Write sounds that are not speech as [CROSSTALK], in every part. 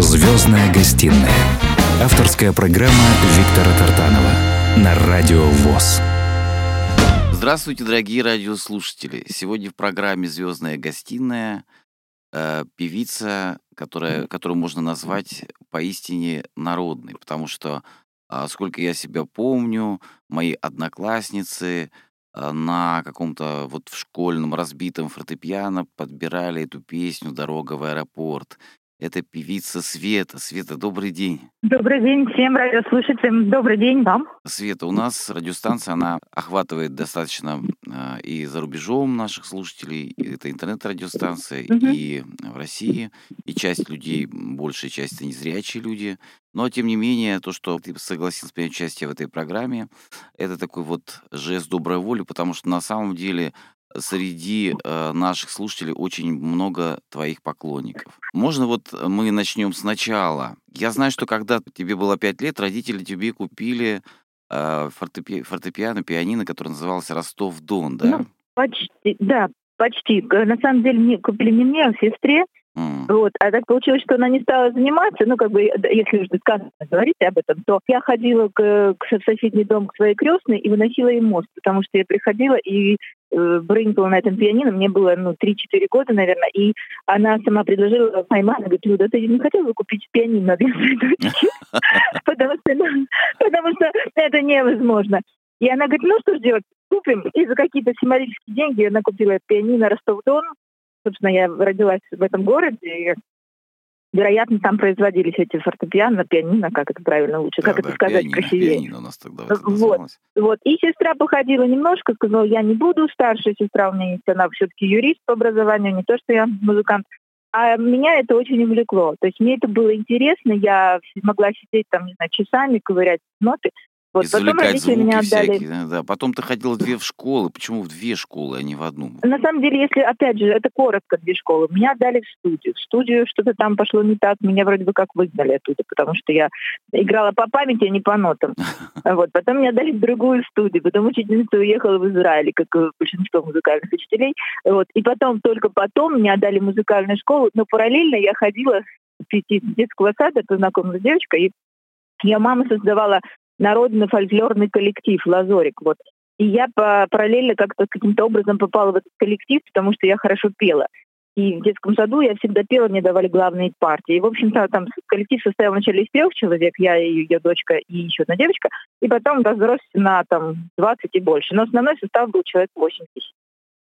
Звездная гостиная. Авторская программа Виктора Тартанова на Радио ВОЗ. Здравствуйте, дорогие радиослушатели. Сегодня в программе «Звездная гостиная» э, певица, которая, которую можно назвать поистине народной, потому что, э, сколько я себя помню, мои одноклассницы э, на каком-то вот в школьном разбитом фортепиано подбирали эту песню «Дорога в аэропорт». Это певица Света. Света, добрый день. Добрый день всем радиослушателям. Добрый день вам. Света, у нас радиостанция, она охватывает достаточно э, и за рубежом наших слушателей, это интернет-радиостанция, угу. и в России, и часть людей, большая часть это незрячие люди. Но, тем не менее, то, что ты согласился принять участие в этой программе, это такой вот жест доброй воли, потому что на самом деле среди э, наших слушателей очень много твоих поклонников. Можно вот мы начнем сначала. Я знаю, что когда тебе было пять лет, родители тебе купили э, фортепи... фортепиано, пианино, которое называлось Ростов-Дон, да? Ну, почти, да, почти. На самом деле мне купили не мне, а сестре. Mm. Вот. А так получилось, что она не стала заниматься, ну, как бы, если уже сказано говорить об этом, то я ходила к, к, в соседний дом к своей крестной и выносила ей мост, потому что я приходила и э, брынкала на этом пианино, мне было, ну, 3-4 года, наверное, и она сама предложила моей маме, говорит, Люда, ты не хотела бы купить пианино для своей дочки? Потому что это невозможно. И она говорит, ну что ж делать, купим. И за какие-то символические деньги она купила пианино Ростов-Дон, собственно, я родилась в этом городе, вероятно, там производились эти фортепиано, пианино, как это правильно лучше, да, как да, это сказать пианино, красивее. Пианино у нас тогда вот, вот. И сестра походила немножко, сказала, я не буду, старшая сестра у меня есть, она все-таки юрист по образованию, не то, что я музыкант. А меня это очень увлекло. То есть мне это было интересно, я могла сидеть там, не знаю, часами, ковырять ноты. Вот, Извлекать звуки меня всякие. Да, да. Потом ты ходила две в школы. Почему в две школы, а не в одну? На самом деле, если, опять же, это коротко две школы. Меня отдали в студию. В студию что-то там пошло не так. Меня вроде бы как выгнали оттуда, потому что я играла по памяти, а не по нотам. [LAUGHS] Вот. Потом меня отдали в другую студию. Потом учительница уехала в Израиль, как большинство музыкальных учителей. Вот. И потом, только потом меня отдали в музыкальную школу. Но параллельно я ходила с детского сада, познакомилась с девочкой, и я мама создавала народный фольклорный коллектив «Лазорик». Вот. И я параллельно как-то каким-то образом попала в этот коллектив, потому что я хорошо пела. И в детском саду я всегда пела, мне давали главные партии. И, в общем-то, там коллектив состоял вначале из трех человек, я и ее дочка, и еще одна девочка, и потом разросся на там 20 и больше. Но основной состав был человек 80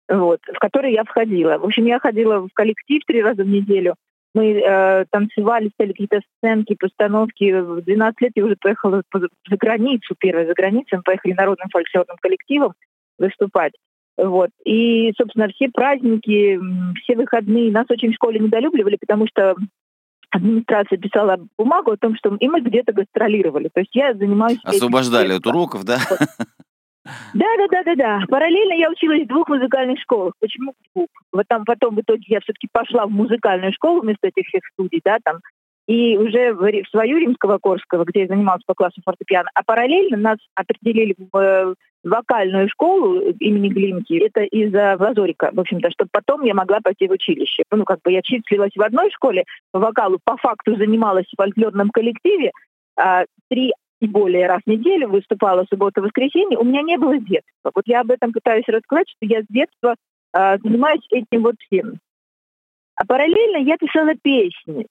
вот, в который я входила. В общем, я ходила в коллектив три раза в неделю. Мы э, танцевали, стали какие-то сценки, постановки. В 12 лет я уже поехала за границу, первая за границу. Мы поехали народным фольклорным коллективом выступать. Вот. И, собственно, все праздники, все выходные нас очень в школе недолюбливали, потому что администрация писала бумагу о том, что и мы где-то гастролировали. То есть я занимаюсь... Освобождали от уроков, да? Да, да, да, да, да. Параллельно я училась в двух музыкальных школах. Почему в двух? Вот там потом в итоге я все-таки пошла в музыкальную школу вместо этих всех студий, да, там. И уже в, свою Римского-Корского, где я занималась по классу фортепиано, а параллельно нас определили в э, вокальную школу имени Глинки. Это из-за Лазорика, в общем-то, чтобы потом я могла пойти в училище. Ну, как бы я числилась в одной школе по вокалу, по факту занималась в фольклорном коллективе, а, три и более раз в неделю выступала суббота-воскресенье, у меня не было детства. Вот я об этом пытаюсь рассказать, что я с детства э, занимаюсь этим вот всем. А параллельно я писала песни.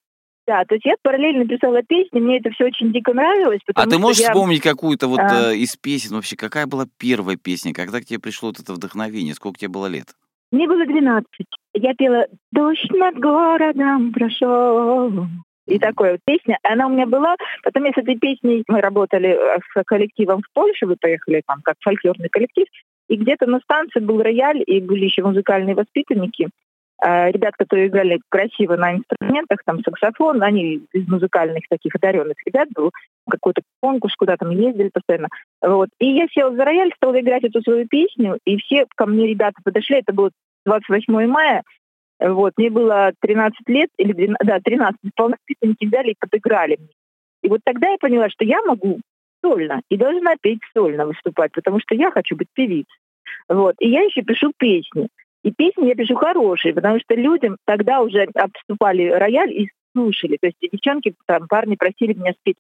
Да, то есть я параллельно писала песни, мне это все очень дико нравилось. А ты можешь я... вспомнить какую-то вот а... э, из песен вообще? Какая была первая песня? Когда к тебе пришло вот это вдохновение? Сколько тебе было лет? Мне было 12. Я пела «Дождь над городом прошел, и такой вот песня. Она у меня была. Потом я с этой песней, мы работали э, с коллективом в Польше, вы поехали там как фольклорный коллектив, и где-то на станции был рояль, и были еще музыкальные воспитанники. А, ребят, которые играли красиво на инструментах, там саксофон, они из музыкальных таких одаренных ребят был какой-то конкурс, куда там ездили постоянно. Вот. И я села за рояль, стала играть эту свою песню, и все ко мне ребята подошли, это было 28 мая, вот, мне было 13 лет, или 12, да, 13, полновоспитанники взяли и подыграли мне. И вот тогда я поняла, что я могу сольно и должна петь сольно выступать, потому что я хочу быть певицей. Вот. И я еще пишу песни. И песни я пишу хорошие, потому что людям тогда уже обступали рояль, и слушали. То есть девчонки, там, парни просили меня спеть.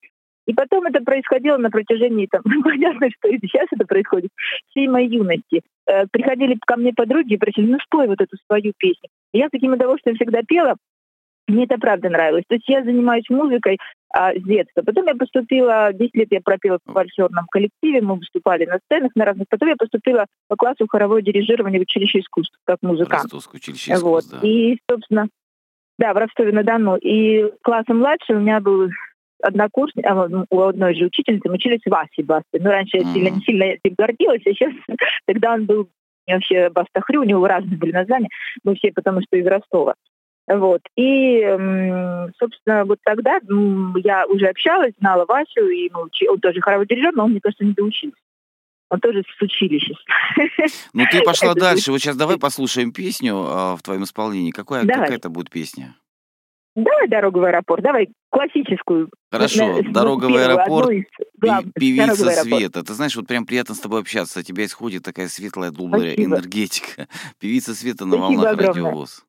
И потом это происходило на протяжении, там, [LAUGHS] понятно, что и сейчас это происходит, всей моей юности. Э, приходили ко мне подруги и просили, ну спой вот эту свою песню. И я с таким удовольствием всегда пела, мне это правда нравилось. То есть я занимаюсь музыкой а, с детства. Потом я поступила, 10 лет я пропела в фольклорном коллективе, мы выступали на сценах на разных. Потом я поступила по классу хоровое дирижирование в училище искусств, как музыкант. Ростовское училище искусств, вот. да. И, собственно, да, в Ростове-на-Дону. И классом младше у меня был однокурсник, а, у одной же учительницы, мы учились Васи Басты. Ну, раньше mm-hmm. я сильно, не сильно этим гордилась, а сейчас, [LAUGHS] тогда он был вообще Бастахрю, у него разные были названия, мы все потому что из Ростова. Вот. И, собственно, вот тогда я уже общалась, знала Васю, и мы учи... он тоже хоровой дирижер, но он, мне кажется, не доучился. Он тоже с училища. [LAUGHS] Ну, ты пошла дальше. Вот сейчас давай послушаем песню в твоем исполнении. Какая, какая это будет песня? Давай «Дорогу в аэропорт», давай классическую. Хорошо, «Дорога в аэропорт», «Певица света». Ты знаешь, вот прям приятно с тобой общаться. От тебя исходит такая светлая, добрая энергетика. [LAUGHS] «Певица света» на волнах радиовоз.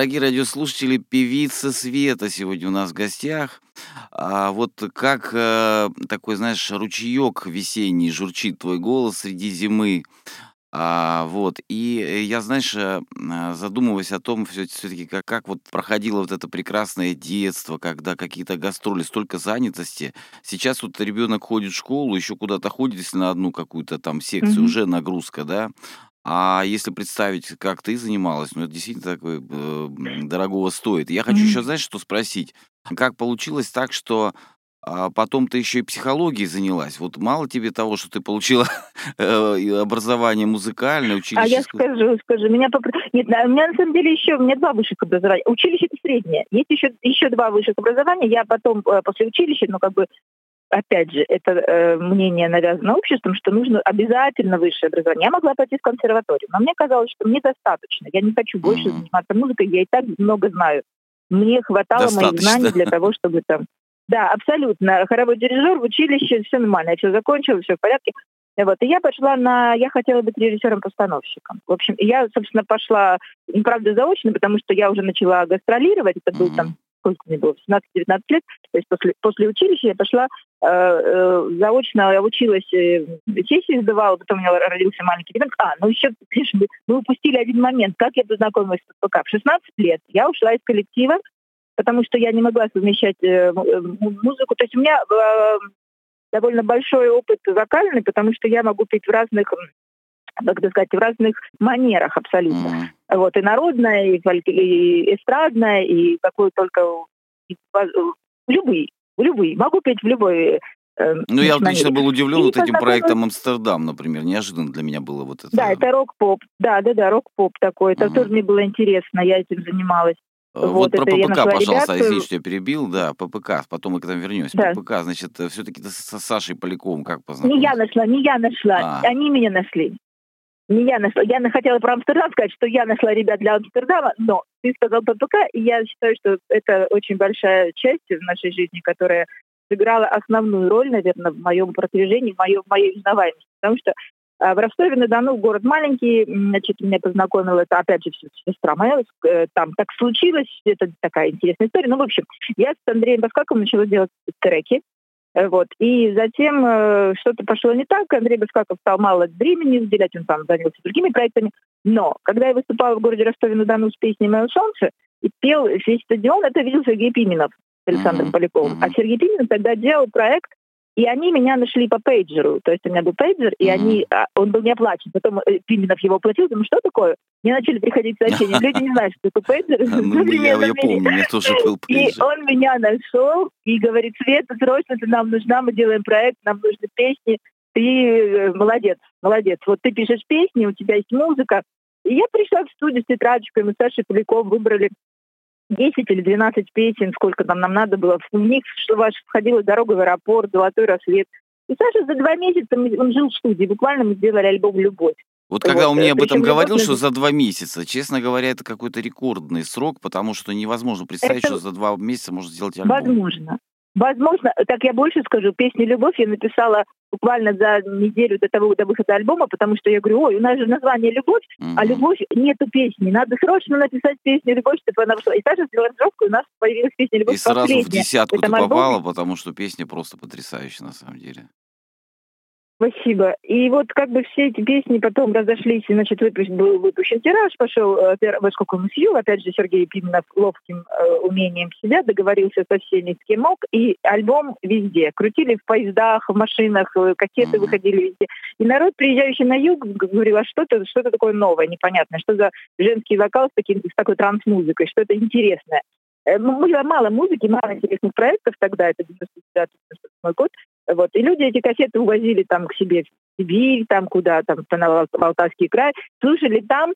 Дорогие радиослушатели, певица Света сегодня у нас в гостях. А вот как э, такой, знаешь, ручеек весенний журчит твой голос среди зимы. А, вот, и я, знаешь, э, задумываясь о том, все-таки, как, как вот проходило вот это прекрасное детство, когда какие-то гастроли, столько занятости. Сейчас вот ребенок ходит в школу, еще куда-то ходит, если на одну какую-то там секцию, Мгм. уже нагрузка, да. А если представить, как ты занималась, ну это действительно такое э, дорогого стоит. Я хочу еще, знаешь, что спросить? Как получилось так, что а потом ты еще и психологией занялась. Вот мало тебе того, что ты получила [LAUGHS] э, образование музыкальное, А училище я искусств. скажу, скажу, меня попро- Нет, у меня на самом деле еще, у меня два высших образования. Училище это среднее. Есть еще, еще два высших образования. Я потом, э, после училища, ну, как бы, опять же, это э, мнение навязано обществом, что нужно обязательно высшее образование. Я могла пойти в консерваторию, но мне казалось, что мне достаточно. Я не хочу больше Мгм. заниматься музыкой, я и так много знаю. Мне хватало моих Достаточно. знаний для того, чтобы там... Да, абсолютно. Хоровой дирижер в училище, все нормально. Я все закончила, все в порядке. Вот. И я пошла на... Я хотела быть режиссером-постановщиком. В общем, я, собственно, пошла, ну, правда, заочно, потому что я уже начала гастролировать. Это был Мгм. там, сколько мне было, 17-19 лет. То есть после, после училища я пошла э, э, заочно, я училась, э, сессии сдавала, потом у меня родился маленький ребенок. А, ну еще, конечно, мы- упустили один момент. Как я познакомилась с ППК? В 16 лет я ушла из коллектива, потому что я не могла совмещать э, э, музыку. То есть у меня э, довольно большой опыт вокальный, потому что я могу петь в разных, как это сказать, в разных манерах абсолютно. Мгм. Вот, и народная, и, и эстрадная, и какой только... и любые, любые. Могу петь в любой... э, Ну, я вот лично был удивлен И вот этим проектом Амстердам, например. Неожиданно для меня было вот это. Да, это рок-поп. Да, да, да, рок-поп такой. Это Мгм. тоже мне было интересно, я этим занималась. Э, Вот, Вот про ППК, нашла пожалуйста, ребят, извините, э, что я перебил. Да, ППК, потом мы к этому вернемся. Да. ППК, значит, все-таки ты со Сашей Поляковым как Не познакомилась? я нашла, не я нашла. А. Они меня нашли. Я нашла. Я хотела про Амстердам сказать, что я нашла ребят для Амстердама, но ты сказал ППК, и я считаю, что это очень большая часть в нашей жизни, которая сыграла основную роль, наверное, в моем продвижении, в моей, в моей узнаваемости. Потому что а, в Ростове-на-Дону город маленький, значит, меня познакомила, это опять же сестра моя, э, там так случилось, это такая интересная история. Ну, в общем, я с Андреем Баскаковым начала делать треки, Вот. И затем э, что-то пошло не так. Андрей Баскаков стал мало времени уделять, он там занялся другими проектами. Но когда я выступала в городе Ростове-на-Дону с песней «Мое солнце» и пел весь стадион, это видел Сергей Пименов с Александром Мгм, Поляковым. А Сергей Пименов тогда делал проект, и они меня нашли по пейджеру. То есть у меня был пейджер, и Мгм. они, а, он был не оплачен. Потом э, Пименов его оплатил. Думаю, что такое? Мне начали приходить сообщения. [LAUGHS] Люди не знают, что такое пейджер. Ну, [LAUGHS] я, помню, у меня тоже был И пейджер. он меня нашел и говорит, Света, срочно ты нам нужна, мы делаем проект, нам нужны песни. Ты э, молодец, молодец. Вот ты пишешь песни, у тебя есть музыка. И я пришла в студию с тетрадочкой, мы с Сашей Поляком выбрали 10 или 12 песен, сколько там нам надо было. В них что ваш входила «Дорога в аэропорт», «Золотой рассвет». И Саша за два месяца, он жил в студии, буквально мы сделали альбом «Любовь». Вот когда Вот, он мне э, об этом причем говорил, любовь что за два месяца, честно говоря, это какой-то рекордный срок, потому что невозможно представить, Это что за два месяца можно сделать альбом. Возможно. Возможно, так я больше скажу, песню «Любовь» я написала буквально за неделю до того, до выхода альбома, потому что я говорю, ой, у нас же название «Любовь», а Мгм. «Любовь» нету песни, надо срочно написать песню «Любовь», чтобы она вышла. И Саша сделала аранжировку, и у нас появилась песня И «Любовь» сразу в десятку ты попала, потому что песня просто потрясающая на самом деле. Спасибо. И вот как бы все эти песни потом разошлись, и, значит, выпущен, был выпущен тираж, пошел э, во сколько мы сью, опять же, Сергей Пименов ловким э, умением себя договорился со всеми, с кем мог, и альбом везде. Крутили в поездах, в машинах, э, кассеты Мгм. выходили везде. И народ, приезжающий на юг, говорил, а что-то что такое новое, непонятное, что за женский вокал с, таким, с такой транс-музыкой, что-то интересное. Э, было мало музыки, мало интересных проектов тогда, это 99-98 год. Вот. И люди эти кассеты увозили там к себе в Сибирь, там куда, там на Алтайский край, слушали там,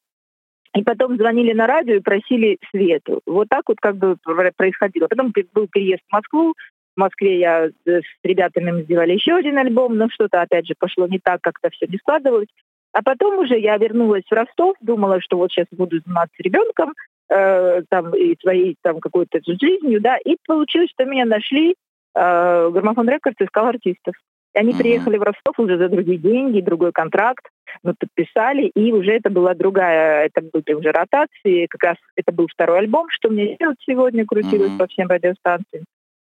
и потом звонили на радио и просили Свету. Вот так вот как бы пр- происходило. Потом был переезд в Москву. В Москве я э, с ребятами сделали еще один альбом, но что-то опять же пошло не так, как-то все не складывалось. А потом уже я вернулась в Ростов, думала, что вот сейчас буду заниматься ребенком, э, там и своей там какой-то жизнью, да, и получилось, что меня нашли э, Граммофон Рекордс искал артистов. они Мгм. приехали в Ростов уже за другие деньги, другой контракт, мы подписали, и уже это была другая, это были уже ротации, как раз это был второй альбом, что мне делать сегодня, крутилось Мгм. по всем радиостанциям.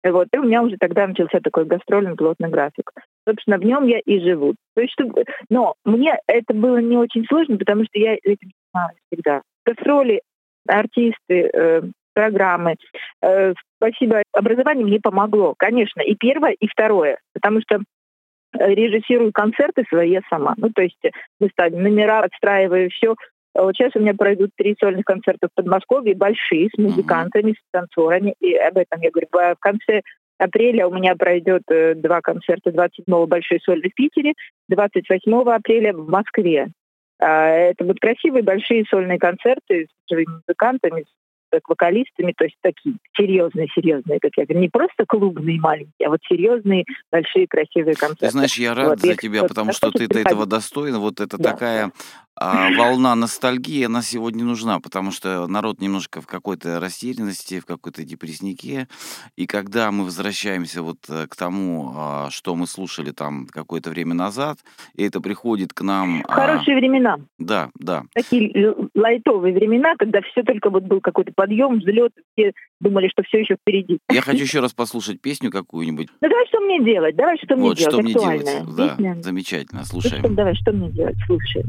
Вот, и у меня уже тогда начался такой гастрольный плотный график. Собственно, в нем я и живу. То есть, чтобы- но мне это было не очень сложно, потому что я этим занималась всегда. Гастроли, артисты, э, программы. Э, спасибо, образование мне помогло, конечно, и первое, и второе, потому что э, режиссирую концерты свои я сама. Ну, то есть мы ставим номера, отстраиваю все. Вот сейчас у меня пройдут три сольных концерта в Подмосковье, большие, с музыкантами, с танцорами. И об этом я говорю. В конце апреля у меня пройдет э, два концерта. 27-го большой сольный в Питере, 28 апреля в Москве. А, Это будут красивые большие сольные концерты с живыми музыкантами, с как вокалистами, то есть такие серьезные, серьезные, как я говорю, не просто клубные маленькие, а вот серьезные, большие, красивые концерты. Ты знаешь, я рад Вот, за тебя, потому что ты до этого приходить. достойна. Вот это Да. такая а, [LAUGHS] волна ностальгии, она сегодня нужна, потому что народ немножко в какой-то растерянности, в какой-то депресснике. И когда мы возвращаемся вот э, к тому, а, что мы слушали там какое-то время назад, и это приходит к нам... а, Хорошие времена, Да, да. такие лайтовые времена, когда все только вот был какой-то подъем, взлет, все думали, что все еще впереди. Я хочу еще раз послушать песню какую-нибудь. Ну давай, что мне делать? Давай, что мне вот, делать? что мне делать. Да, замечательно, Ну слушаем. давай, что мне делать? Слушай.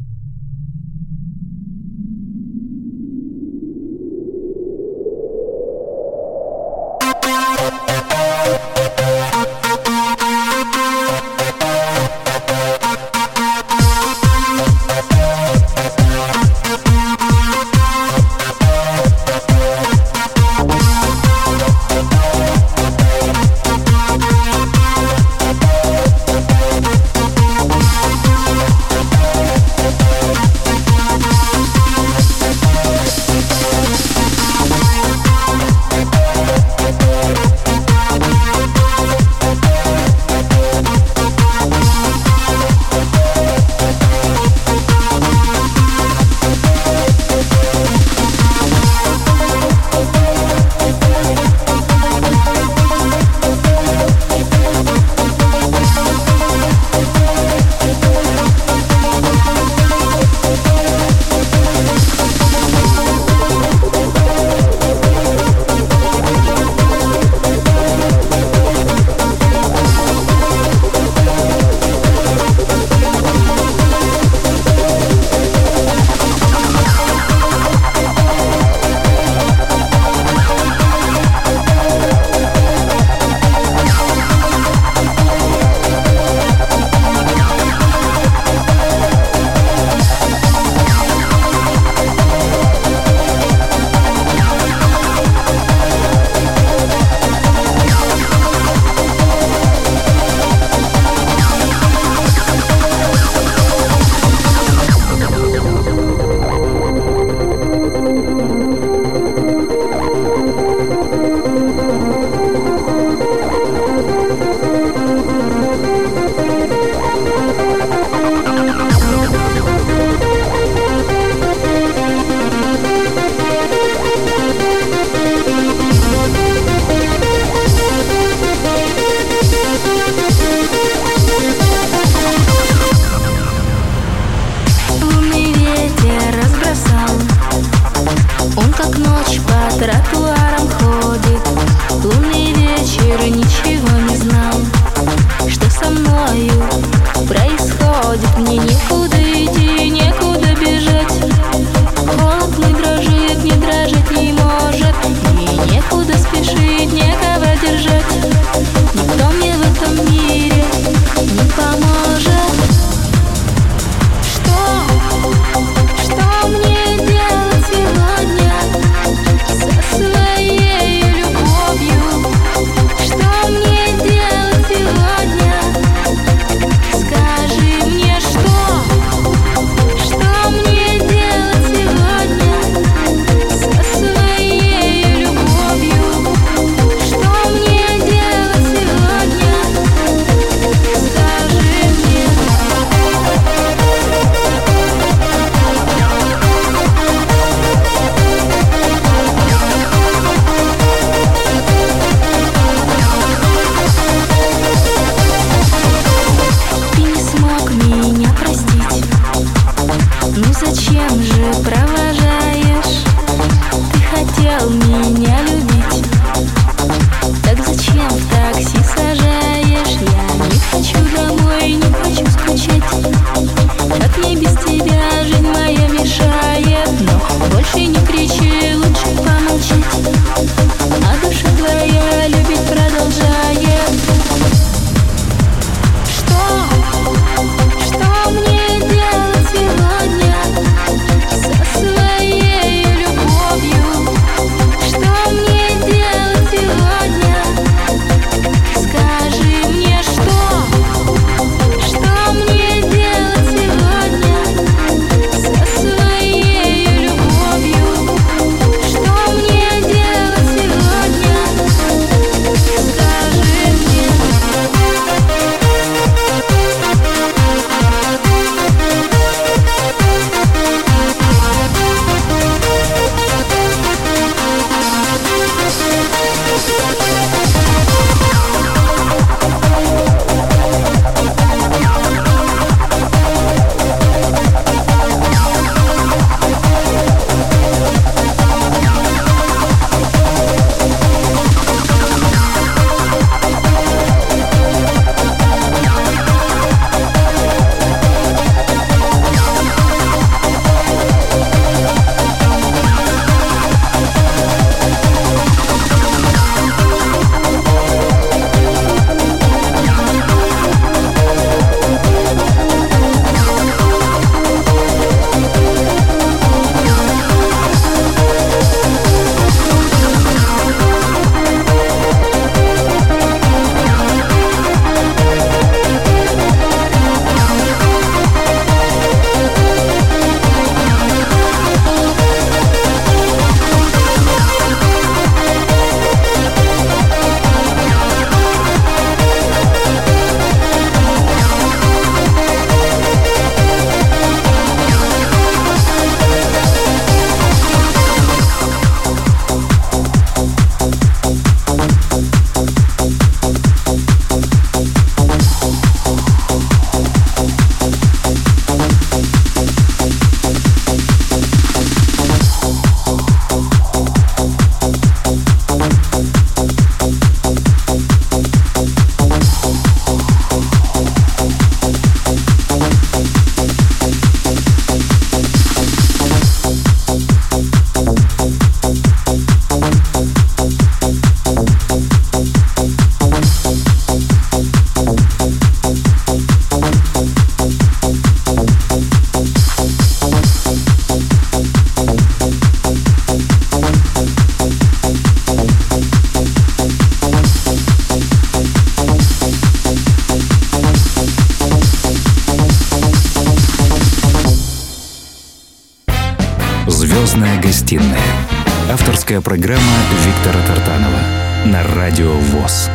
Авторская программа Виктора Тартанова на Радио ВОЗ.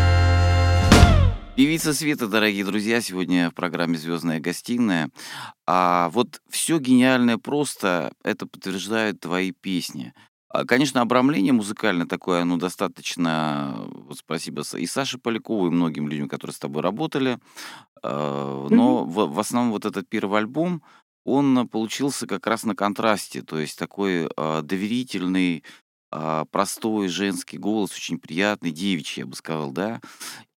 Певица Света, дорогие друзья, сегодня в программе «Звездная гостиная». А вот все гениальное просто, это подтверждают твои песни. А, Конечно, обрамление музыкальное такое, оно достаточно, вот спасибо и Саше Полякову, и многим людям, которые с тобой работали. А, Но в, в основном вот этот первый альбом, он получился как раз на контрасте, то есть такой а, доверительный, простой женский голос, очень приятный, девичий, я бы сказал, да,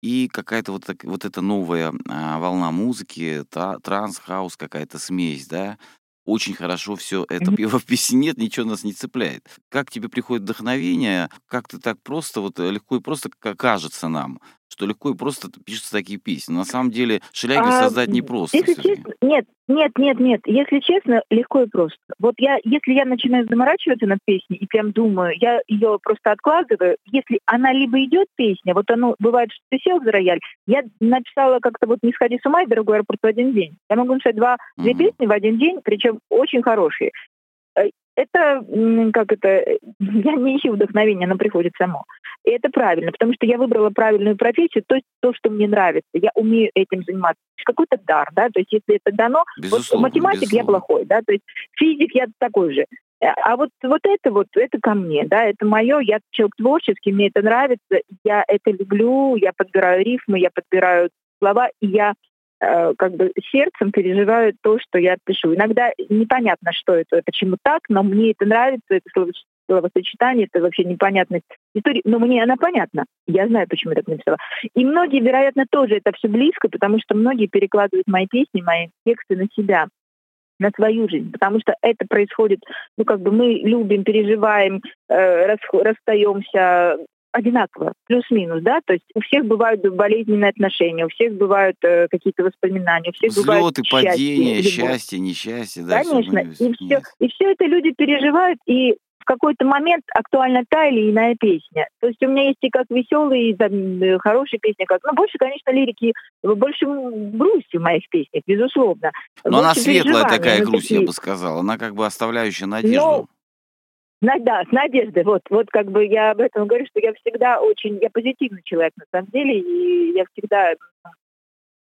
и какая-то вот, так- вот эта новая а, волна музыки, та- транс, хаус, какая-то смесь, да, очень хорошо все это пиво [LAUGHS] в песне нет, ничего нас не цепляет. Как тебе приходит вдохновение, как ты так просто, вот э, легко и просто кажется нам, что легко и просто пишутся такие песни. На самом деле Шелягин А, создать непросто Если честно, нет, нет, нет, нет. Если честно, легко и просто. Вот я, если я начинаю заморачиваться над песней и прям думаю, я ее просто откладываю. Если она либо идет песня, вот оно бывает, что ты сел за рояль. Я написала как-то вот «Не сходи с ума» и «Дорогой аэропорт» в один день. Я могу написать два, две Мгм. песни в один день, причем очень хорошие. Э, Это, как это, [LAUGHS] я не ищу вдохновения, оно приходит само. И это правильно, потому что я выбрала правильную профессию, то есть то, что мне нравится. Я умею этим заниматься. Какой-то дар, да, то есть если это дано, Безусловно, вот математик я безусловно. плохой, да, то есть физик я такой же. Э, А вот, вот это вот, это ко мне, да, это мое, я человек творческий, мне это нравится, я это люблю, я подбираю рифмы, я подбираю слова, и я как бы сердцем переживаю то, что я пишу. Иногда непонятно, что это, почему так, но мне это нравится, это словосочетание, это вообще непонятность истории, но мне она понятна. Я знаю, почему я так написала. И многие, вероятно, тоже это все близко, потому что многие перекладывают мои песни, мои тексты на себя на свою жизнь, потому что это происходит, ну как бы мы любим, переживаем, э, расстаемся, одинаково, плюс-минус, да, то есть у всех бывают болезненные отношения, у всех бывают э, какие-то воспоминания, у всех Взлеты, бывают падения, счастье, счастье, несчастье, да. Конечно, и все, и все это люди переживают, и в какой-то момент актуальна та или иная песня. То есть у меня есть и как веселые, и там, э, хорошие песни, как, ну, больше, конечно, лирики, больше грусти в моих песнях, безусловно. Но она светлая такая грусть, такие... я бы сказал. Она как бы оставляющая надежду. Ну, да, с надеждой. Вот, вот как бы я об этом говорю, что я всегда очень, я позитивный человек на самом деле, и я всегда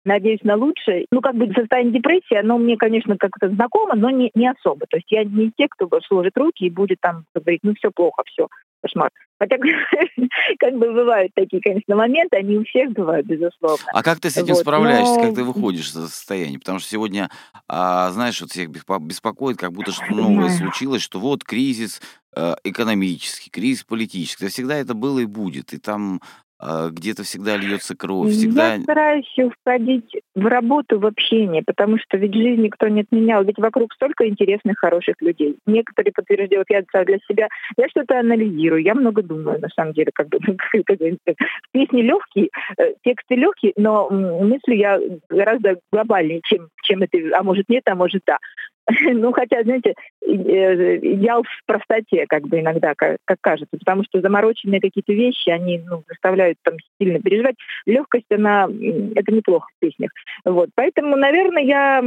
надеюсь на лучшее. Ну, как бы состояние депрессии, оно мне, конечно, как-то знакомо, но не, не особо. То есть я не тех, кто сложит руки и будет там говорить, ну, все плохо, все, кошмар. Хотя, [LAUGHS] как бы бывают такие, конечно, моменты, они у всех бывают, безусловно. А как ты с этим вот, справляешься, но... как ты выходишь из состояния? Потому что сегодня, а, знаешь, вот всех беспокоит, как будто что-то новое случилось, что вот кризис э, экономический, кризис политический. Да всегда это было и будет. И там где-то всегда льется кровь, всегда... Я стараюсь входить в работу, в общение, потому что ведь жизнь никто не отменял, ведь вокруг столько интересных, хороших людей. Некоторые подтверждают, я для себя, я что-то анализирую, я много думаю, на самом деле, как бы, [LAUGHS] песни легкие, э, тексты легкие, но мысли я гораздо глобальнее, чем, чем это, а может нет, а может да. [LAUGHS] Ну, хотя, знаете, э, идеал в простоте, как бы иногда, как, как кажется, потому что замороченные какие-то вещи, они ну, заставляют там сильно переживать. Легкость, она, это неплохо в песнях. Вот, поэтому, наверное, я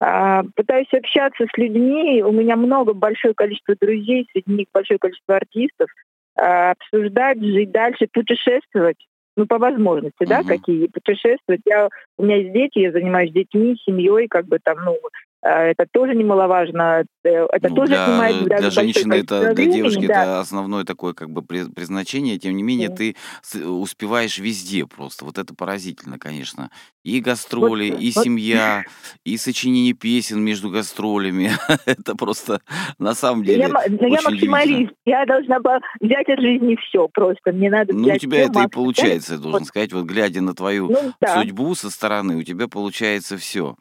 а, пытаюсь общаться с людьми. У меня много, большое количество друзей, среди них большое количество артистов. А, обсуждать, жить дальше, путешествовать ну, по возможности, uh-huh. да, какие путешествовать. Я, у меня есть дети, я занимаюсь детьми, семьей, как бы там, ну, это тоже немаловажно. Э, это ну, тоже для, занимает для женщины это, для девушки да. это основное такое как бы призначение. Тем не менее, да. ты успеваешь везде просто. Вот это поразительно, конечно. И гастроли, вот, и вот. семья, и сочинение песен между гастролями. [LAUGHS] это просто на самом деле. Я, но я максималист. Я должна взять от жизни все просто. Мне надо Ну, у тебя это и получается, я должен вот. сказать. Вот глядя на твою ну, да. судьбу со стороны, у тебя получается все.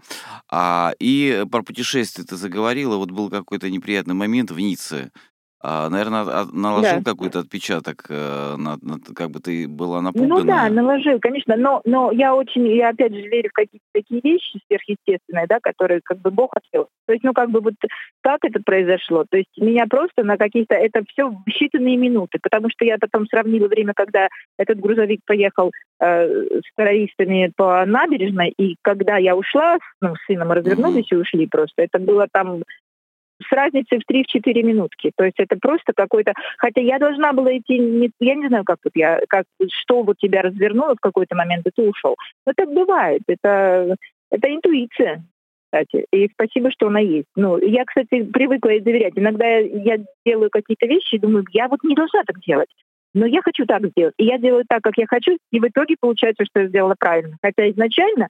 А, и про путешествие ты заговорила. Вот был какой-то неприятный момент в Ницце. А, наверное, наложил да. какой-то отпечаток, э, на, на, как бы ты была напугана. Ну да, наложил, конечно, но, но я очень, я опять же верю в какие-то такие вещи сверхъестественные, да, которые как бы Бог отвел. То есть, ну как бы вот как это произошло? То есть меня просто на каких-то, это все в считанные минуты, потому что я потом сравнила время, когда этот грузовик поехал э, с террористами по набережной, и когда я ушла, ну, с сыном развернулись mm-hmm. и ушли просто, это было там с разницей в 3-4 минутки. То есть это просто какой-то... Хотя я должна была идти... Не, я не знаю, как вот я... Как, что вот тебя развернуло в какой-то момент, и ты ушел. Но так бывает. Это, это интуиция кстати. И спасибо, что она есть. Ну, я, кстати, привыкла ей доверять. Иногда я делаю какие-то вещи и думаю, я вот не должна так делать. Но я хочу так сделать. И я делаю так, как я хочу, и в итоге получается, что я сделала правильно. Хотя изначально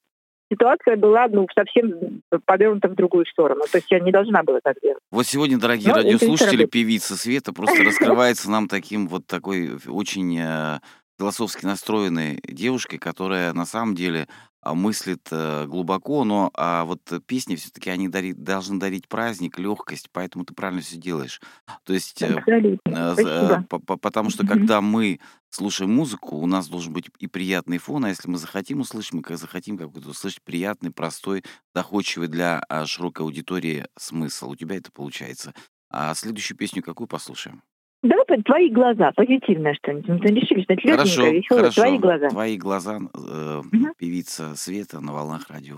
ситуация была ну, совсем повернута в другую сторону. То есть я не должна была так делать. Вот сегодня, дорогие Но радиослушатели, певица Света просто [LAUGHS] раскрывается нам таким вот такой очень э, философски настроенной девушкой, которая на самом деле а, мыслит э, глубоко, но а вот песни все-таки они дарит, должны дарить праздник, легкость, поэтому ты правильно все делаешь. То есть, э, э, потому что когда мы слушаем музыку, у нас должен быть и приятный фон, а если мы захотим услышать, мы как захотим какой-то услышать приятный, простой, доходчивый для а, широкой аудитории смысл. У тебя это получается. А следующую песню какую послушаем? Давай твои глаза, позитивное что-нибудь. Мы решили, что это хорошо, веселое. Хорошо. Твои глаза. Твои глаза, э, угу. певица Света на волнах радио.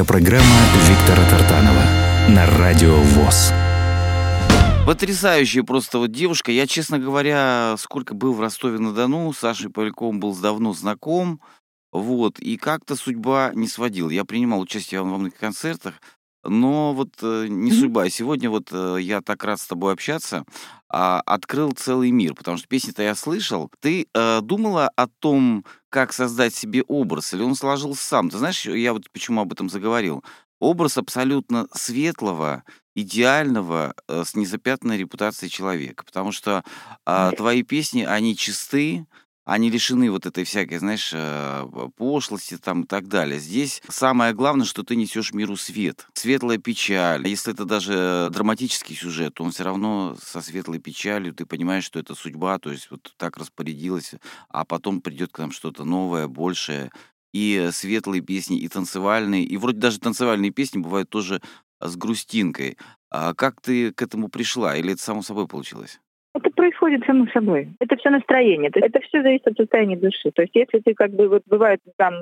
Авторская программа Виктора Тартанова на Радио ВОЗ. Потрясающая просто вот девушка. Я, честно говоря, сколько был в Ростове-на-Дону, с Сашей Поляковым был давно знаком. Вот, и как-то судьба не сводила. Я принимал участие во многих концертах, но вот э, не судьба. И сегодня вот э, я так рад с тобой общаться, а, открыл целый мир, потому что песни-то я слышал. Ты э, думала о том, как создать себе образ, или он сложился сам? Ты знаешь, я вот почему об этом заговорил. Образ абсолютно светлого, идеального, э, с незапятнанной репутацией человека. Потому что а, твои песни, они чисты, они лишены вот этой всякой, знаешь, э, пошлости там и так далее. Здесь самое главное, что ты несешь миру свет, светлая печаль. Если это даже драматический сюжет, то он все равно со светлой печалью, ты понимаешь, что это судьба, то есть вот так распорядилась, а потом придет к нам что-то новое, большее. И светлые песни, и танцевальные, и вроде даже танцевальные песни бывают тоже с грустинкой. А как ты к этому пришла? Или это само собой получилось? Это происходит само собой. Это все настроение. Это все зависит от состояния души. То есть если ты как бы вот бывает там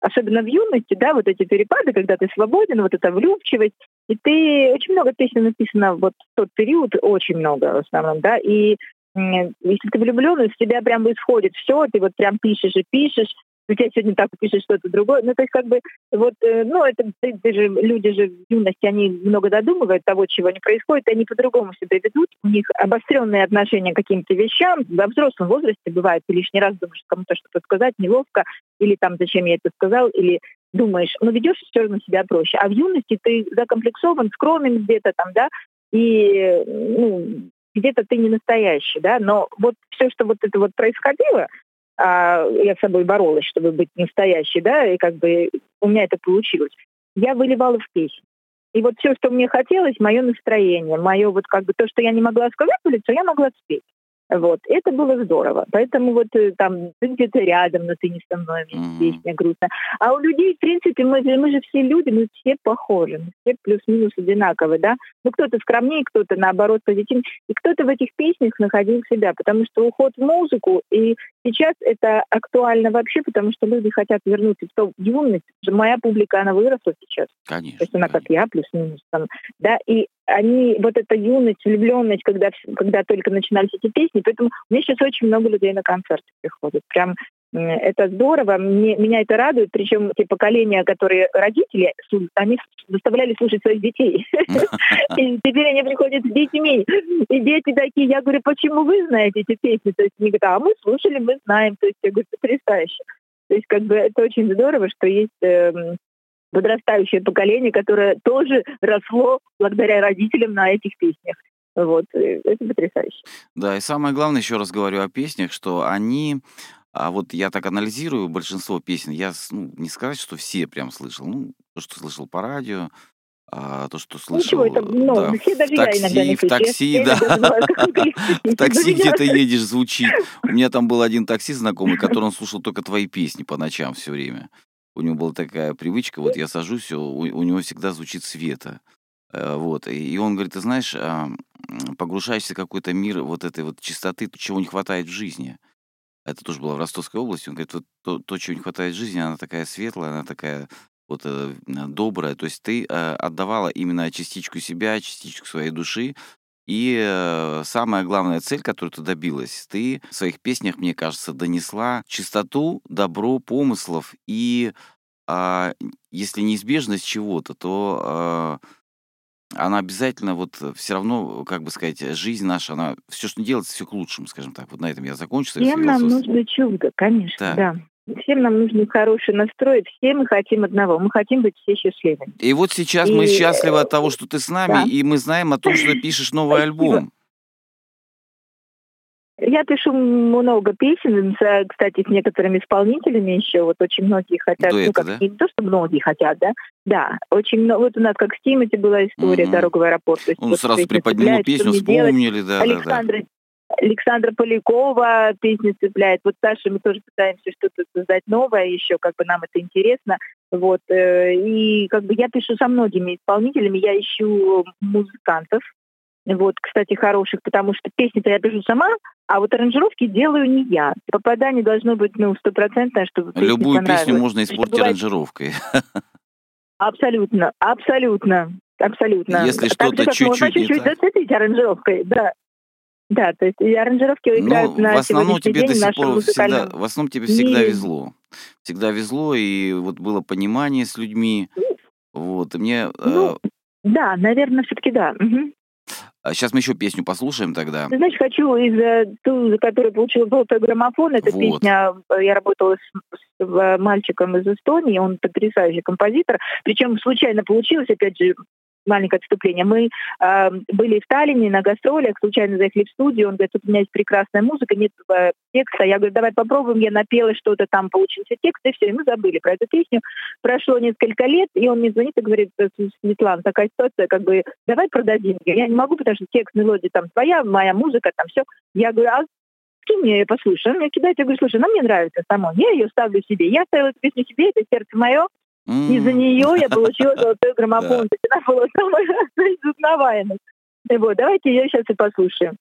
особенно в юности, да, вот эти перепады, когда ты свободен, вот эта влюбчивость, и ты очень много песен написано вот в тот период, очень много в основном, да, и если ты влюблен, из тебя прям исходит все, ты вот прям пишешь и пишешь, у тебя сегодня так пишет что-то другое. Ну, то есть, как бы, вот, э, ну, это ты, ты же, люди же в юности, они много додумывают того, чего не происходит, и они по-другому себя ведут. У них обостренные отношения к каким-то вещам. Во взрослом возрасте бывает, ты лишний раз думаешь кому-то что-то сказать, неловко, или там, зачем я это сказал, или думаешь, ну, ведешь все равно себя проще. А в юности ты закомплексован, скромен где-то там, да, и, ну, где-то ты не настоящий, да, но вот все, что вот это вот происходило, а, я с собой боролась, чтобы быть настоящей, да, и как бы у меня это получилось. Я выливала в песню. И вот все, что мне хотелось, мое настроение, мое вот как бы то, что я не могла сказать в лицо, я могла спеть. Вот. Это было здорово. Поэтому вот э, там ты где-то рядом, но ты не со мной, мне Мгм. песня грустная. А у людей, в принципе, мы, же- мы же все люди, мы все похожи, мы все плюс-минус одинаковые, да? Ну, кто-то скромнее, кто-то, наоборот, позитивнее. И кто-то в этих песнях находил себя, потому что уход в музыку, и сейчас это актуально вообще, потому что люди хотят вернуться в ту юность. Моя публика, она выросла сейчас. То Конечно. есть она как конечно. я, плюс-минус там, да, и они, вот эта юность, влюбленность, когда, когда только начинались эти песни, поэтому у меня сейчас очень много людей на концерты приходят. Прям это здорово, мне, меня это радует, причем те поколения, которые родители, они заставляли слушать своих детей. [LAUGHS] И теперь они приходят с детьми. И дети такие, я говорю, почему вы знаете эти песни? То есть они говорят, а мы слушали, мы знаем. То есть я говорю, потрясающе. То есть как бы это очень здорово, что есть эм, подрастающее поколение, которое тоже росло благодаря родителям на этих песнях. Вот, э, это потрясающе. Да, и самое главное, еще раз говорю о песнях, что они, а вот я так анализирую большинство песен, я ну, не сказать, что все прям слышал, ну, то, что слышал по радио, а, то, что слышал Ничего, это, ну, да, все даже в я иногда не такси, в. Я такси, всё время да, [LAUGHS] в такси где-то это- едешь, звучит. У меня там был один таксист знакомый, который он слушал только твои песни по ночам все время. У него была такая привычка, вот я сажусь, у, у него всегда звучит Света. Э, Вот, и он говорит, ты знаешь, погружаешься в какой-то мир вот этой вот чистоты, чего не хватает в жизни. Это тоже было в Ростовской области. Он говорит, вот то, то, чего не хватает в жизни, она такая светлая, она такая вот э, добрая. То есть ты э, отдавала именно частичку себя, частичку своей души. И э, самая главная цель, которую ты добилась, ты в своих песнях, мне кажется, донесла чистоту, добро, помыслов и а, если неизбежность чего-то, то а, она обязательно вот все равно, как бы сказать, жизнь наша, она все, что делается, все к лучшему, скажем так. Вот на этом я закончу. Всем нам нужно чудо, конечно, Да. да. Всем нам нужен хороший настрой, все мы хотим одного, мы хотим быть все счастливыми. И вот сейчас мы И, счастливы от того, что ты с нами, да. и мы знаем о том, что пишешь новый альбом. Я пишу много песен, кстати, с некоторыми исполнителями еще. Вот очень многие хотят, Дуэты, ну как да? не то, что многие хотят, да. Да, очень много. Вот у нас как с Тимати была история Мгм. «Дорога в аэропорт». То есть Он вот сразу приподнял песню, делать. вспомнили, да, да, да. Александра, Полякова песня цепляет. Вот Саша мы тоже пытаемся что-то создать новое еще, как бы нам это интересно. Вот. э, И как бы я пишу со многими исполнителями, я ищу музыкантов, вот, кстати, хороших, потому что песни-то я пишу сама, а вот аранжировки делаю не я. Попадание должно быть, ну, стопроцентное, чтобы Любую песню можно испортить бывает- аранжировкой. Абсолютно, абсолютно, абсолютно. Если Так что-то же, как можно чуть-чуть чуть-чуть так. зацепить аранжировкой, да. Да, то есть аранжировки играют Ну, на в основном тебе день до сих пор всегда, в основном тебе всегда мире. везло. Всегда везло, и вот было понимание с людьми. Вот, и мне... Ну, Да, наверное, все-таки да. Мгм. сейчас мы еще песню послушаем тогда. Ты знаешь, хочу из э, ту, за которую получила золотой граммофон, эта Вот. песня, э, я работала с, с, э, мальчиком из Эстонии, он потрясающий композитор, причем случайно получилось, опять же, маленькое отступление. Мы э, были в Таллине на гастролях, случайно заехали в студию, он говорит, тут у меня есть прекрасная музыка, нет э, текста. Я говорю, давай попробуем, я напела что-то там, получился текст, и все, и мы забыли про эту песню. Прошло несколько лет, и он мне звонит и говорит, «Э, Светлана, такая ситуация, как бы, давай продадим. Я не могу, потому что текст, мелодия там твоя, моя музыка, там все. Я говорю, а скинь мне ее послушай. Он мне кидает, я говорю, слушай, она мне нравится сама. Я ее ставлю себе. Я ставила эту песню себе, это сердце мое. М, Из-за нее я получила золотой граммофон. Она была самая [LAUGHS] узнаваемая. Вот, давайте ее сейчас и послушаем.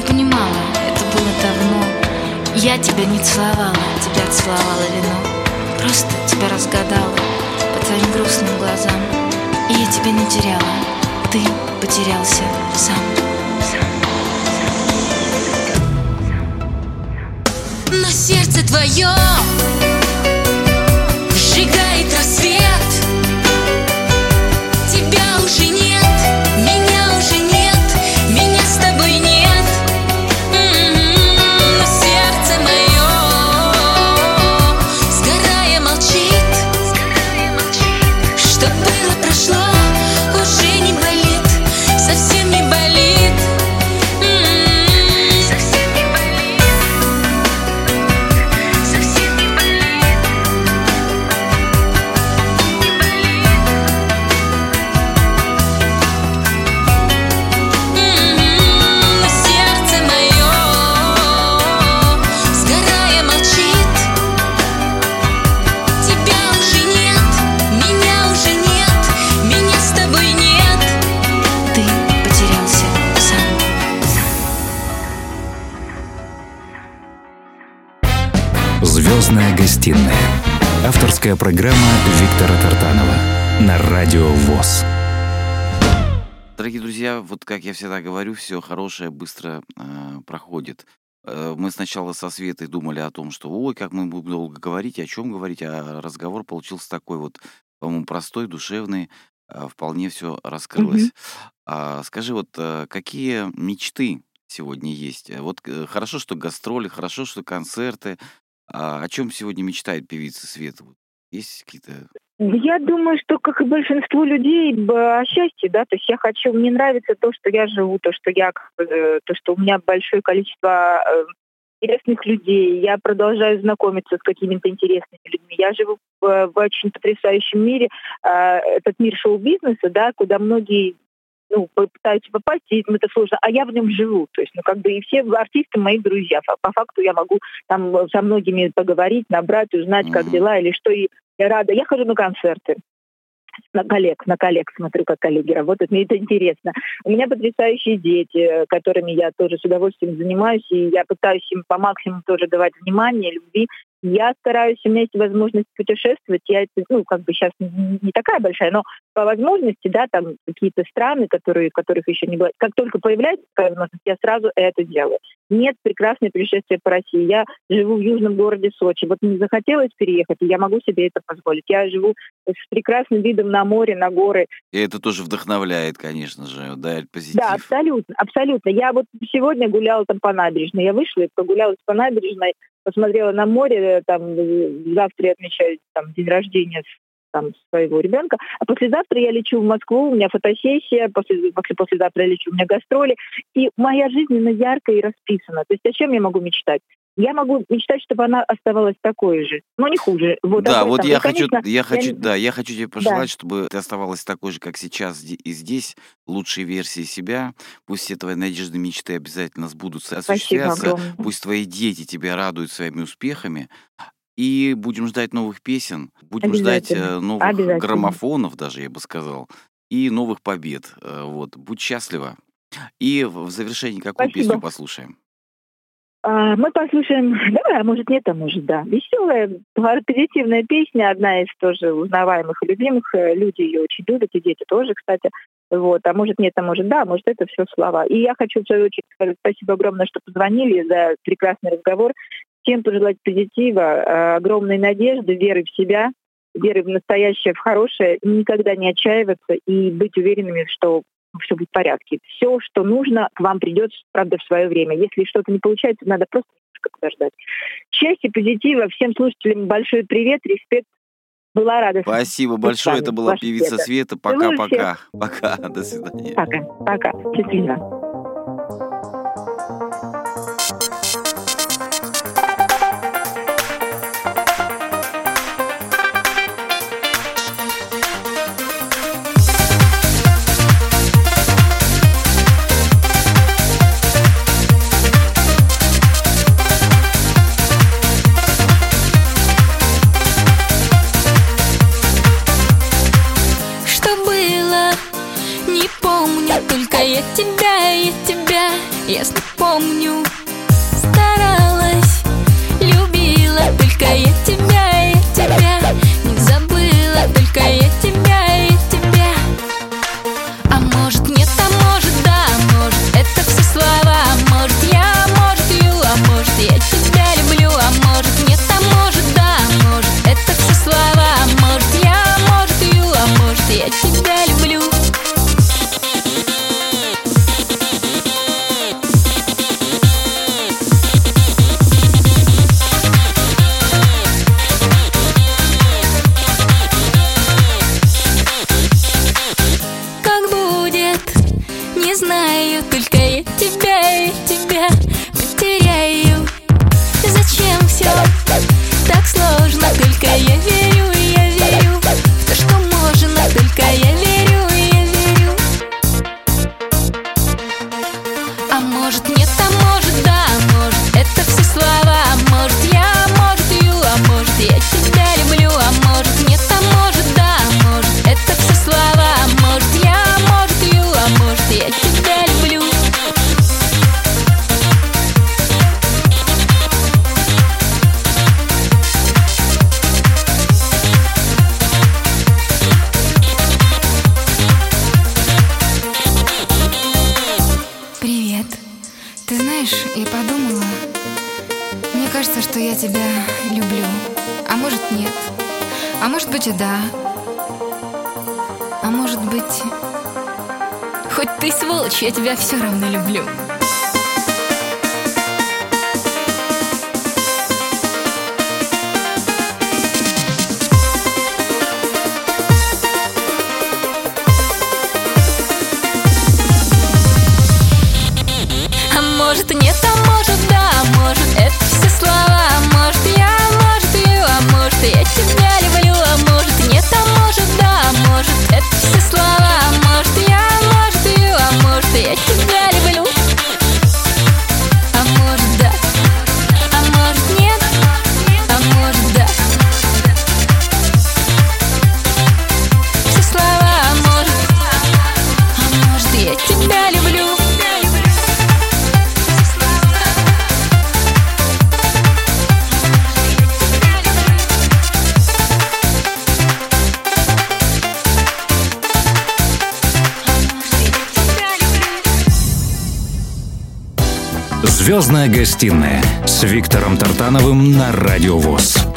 Не понимала. Это было давно. Я тебя не целовала Тебя целовала вино. Просто тебя разгадала По твоим грустным глазам. И я тебя не теряла. Ты потерялся сам. Но сердце твое программа Виктора Тартанова на Радио ВОЗ. Дорогие друзья, вот как я всегда говорю, все хорошее быстро э, проходит. Э, мы сначала со Светой думали о том, что ой, как мы будем долго говорить, о чем говорить, а разговор получился такой вот, по-моему, простой, душевный, э, вполне все раскрылось. А, скажи, вот э, какие мечты сегодня есть? Вот э, хорошо, что гастроли, хорошо, что концерты. А о чем сегодня мечтает певица Света? Есть какие-то... Я думаю, что, как и большинство людей, о счастье, да, то есть я хочу, мне нравится то, что я живу, то, что я, э, то, что у меня большое количество э, интересных людей, я продолжаю знакомиться с какими-то интересными людьми. Я живу в, в очень потрясающем мире, э, этот мир шоу-бизнеса, да, куда многие ну, пытаются попасть, и это сложно, а я в нем живу. То есть, ну, как бы и все артисты мои друзья. По, по факту я могу там со многими поговорить, набрать, узнать, как дела или что. И я рада. Я хожу на концерты на коллег, на коллег смотрю, как коллеги работают. Мне это интересно. У меня потрясающие дети, э, которыми я тоже с удовольствием занимаюсь, и я пытаюсь им по максимуму тоже давать внимание, любви. Я стараюсь, у меня есть возможность путешествовать. Я, ну, как бы сейчас не такая большая, но по возможности, да, там какие-то страны, которые, которых еще не было. Как только появляется такая возможность, я сразу это делаю. Нет, прекрасное путешествие по России. Я живу в южном городе Сочи. Вот мне захотелось переехать, и я могу себе это позволить. Я живу с прекрасным видом на море, на горы. И это тоже вдохновляет, конечно же, дает позитив. Да, абсолютно, абсолютно. Я вот сегодня гуляла там по набережной. Я вышла и прогулялась по набережной, посмотрела на море. Там э, завтра я отмечаю там день рождения там, своего ребенка. А послезавтра я лечу в Москву, у меня фотосессия, после, после послезавтра я лечу, у меня гастроли. И моя жизнь, она яркая и расписана. То есть о чем я могу мечтать? Я могу мечтать, чтобы она оставалась такой же, но не хуже. Вот да, вот я И, хочу, конечно, я хочу, не- да, я хочу тебе пожелать, чтобы ты оставалась такой же, как сейчас и здесь, лучшей версией себя. Пусть все твои надежды, мечты обязательно сбудутся, Спасибо осуществятся. огромное. Пусть твои дети тебя радуют своими успехами. И будем ждать новых песен, будем ждать э, новых граммофонов даже, я бы сказал, и новых побед. Э, Вот, будь счастлива. И в завершении какую Спасибо. песню послушаем? А, Мы послушаем, [LAUGHS] давай, а может нет, а может да. Веселая, позитивная песня, одна из тоже узнаваемых и любимых. Э, Люди ее очень любят, и дети тоже, кстати. Вот, а может нет, а может да, а может это все слова. И я хочу в свою очередь сказать спасибо огромное, что позвонили за прекрасный разговор. Всем пожелать позитива, э, огромной надежды, веры в себя, веры в настоящее, в хорошее, никогда не отчаиваться и быть уверенными, что все будет в порядке. Все, что нужно, к вам придет, правда, в свое время. Если что-то не получается, надо просто немножко подождать. Счастья, позитива. Всем слушателям большой привет, респект. Была рада. Спасибо большое. Это была певица Света. Пока-пока. Пока. До свидания. Пока. Пока. Счастливо. Я тебя все равно люблю. «Звездная гостиная» с Виктором Тартановым на Радио ВОЗ.